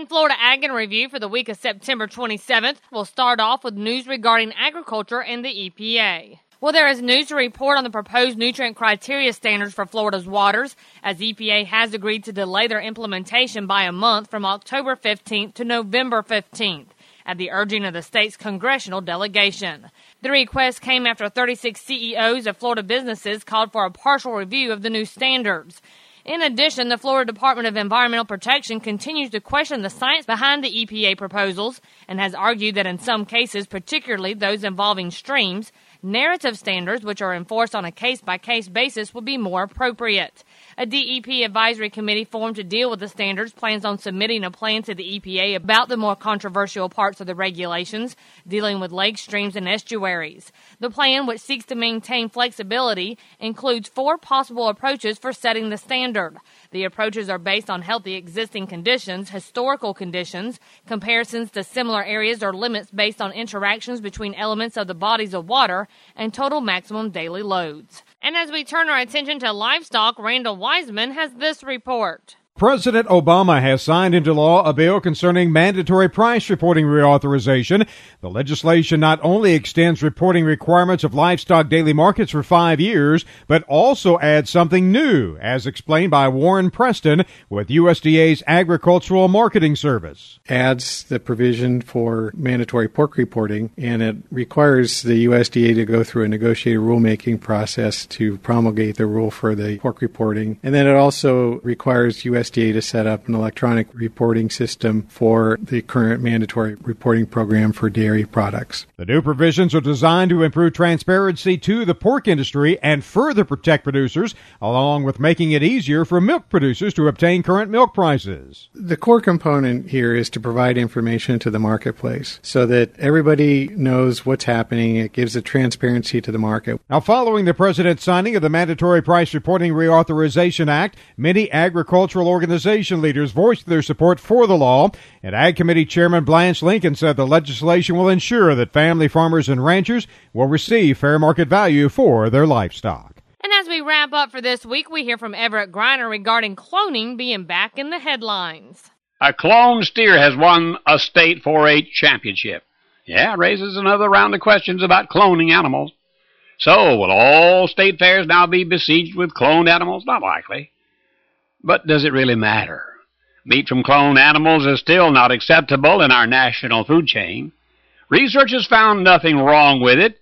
In Florida Ag in Review for the week of September 27th, we'll start off with news regarding agriculture and the EPA. Well, there is news to report on the proposed nutrient criteria standards for Florida's waters, as EPA has agreed to delay their implementation by a month from October 15th to November 15th at the urging of the state's congressional delegation. The request came after 36 CEOs of Florida businesses called for a partial review of the new standards. In addition, the Florida Department of Environmental Protection continues to question the science behind the EPA proposals and has argued that in some cases, particularly those involving streams, narrative standards, which are enforced on a case by case basis, would be more appropriate. A DEP advisory committee formed to deal with the standards plans on submitting a plan to the EPA about the more controversial parts of the regulations dealing with lakes, streams, and estuaries. The plan, which seeks to maintain flexibility, includes four possible approaches for setting the standard. The approaches are based on healthy existing conditions, historical conditions, comparisons to similar areas or limits based on interactions between elements of the bodies of water, and total maximum daily loads. And as we turn our attention to livestock, Randall Wiseman has this report. President Obama has signed into law a bill concerning mandatory price reporting reauthorization. The legislation not only extends reporting requirements of livestock daily markets for five years, but also adds something new, as explained by Warren Preston with USDA's Agricultural Marketing Service. Adds the provision for mandatory pork reporting, and it requires the USDA to go through a negotiated rulemaking process to promulgate the rule for the pork reporting. And then it also requires USDA USDA to set up an electronic reporting system for the current mandatory reporting program for dairy products. The new provisions are designed to improve transparency to the pork industry and further protect producers, along with making it easier for milk producers to obtain current milk prices. The core component here is to provide information to the marketplace so that everybody knows what's happening. It gives a transparency to the market. Now, following the president's signing of the Mandatory Price Reporting Reauthorization Act, many agricultural organization leaders voiced their support for the law, and Ag Committee Chairman Blanche Lincoln said the legislation will ensure that family farmers and ranchers will receive fair market value for their livestock. And as we wrap up for this week, we hear from Everett Griner regarding cloning being back in the headlines. A cloned steer has won a state 4 H championship. Yeah, raises another round of questions about cloning animals. So, will all state fairs now be besieged with cloned animals? Not likely. But does it really matter? Meat from cloned animals is still not acceptable in our national food chain. Research has found nothing wrong with it,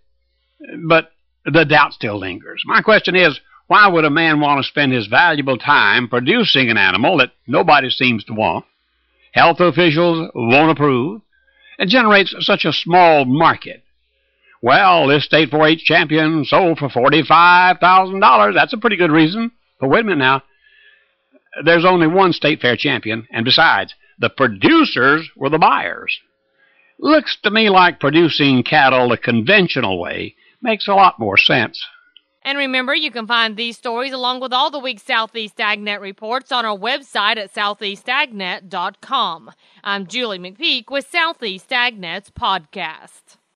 but the doubt still lingers. My question is, why would a man want to spend his valuable time producing an animal that nobody seems to want, health officials won't approve, and generates such a small market? Well, this state 4-H champion sold for $45,000. That's a pretty good reason. But wait a minute now there's only one state fair champion, and besides, the producers were the buyers. Looks to me like producing cattle the conventional way makes a lot more sense. And remember, you can find these stories along with all the week's Southeast AgNet reports on our website at southeastagnet.com. I'm Julie McPeak with Southeast AgNet's podcast.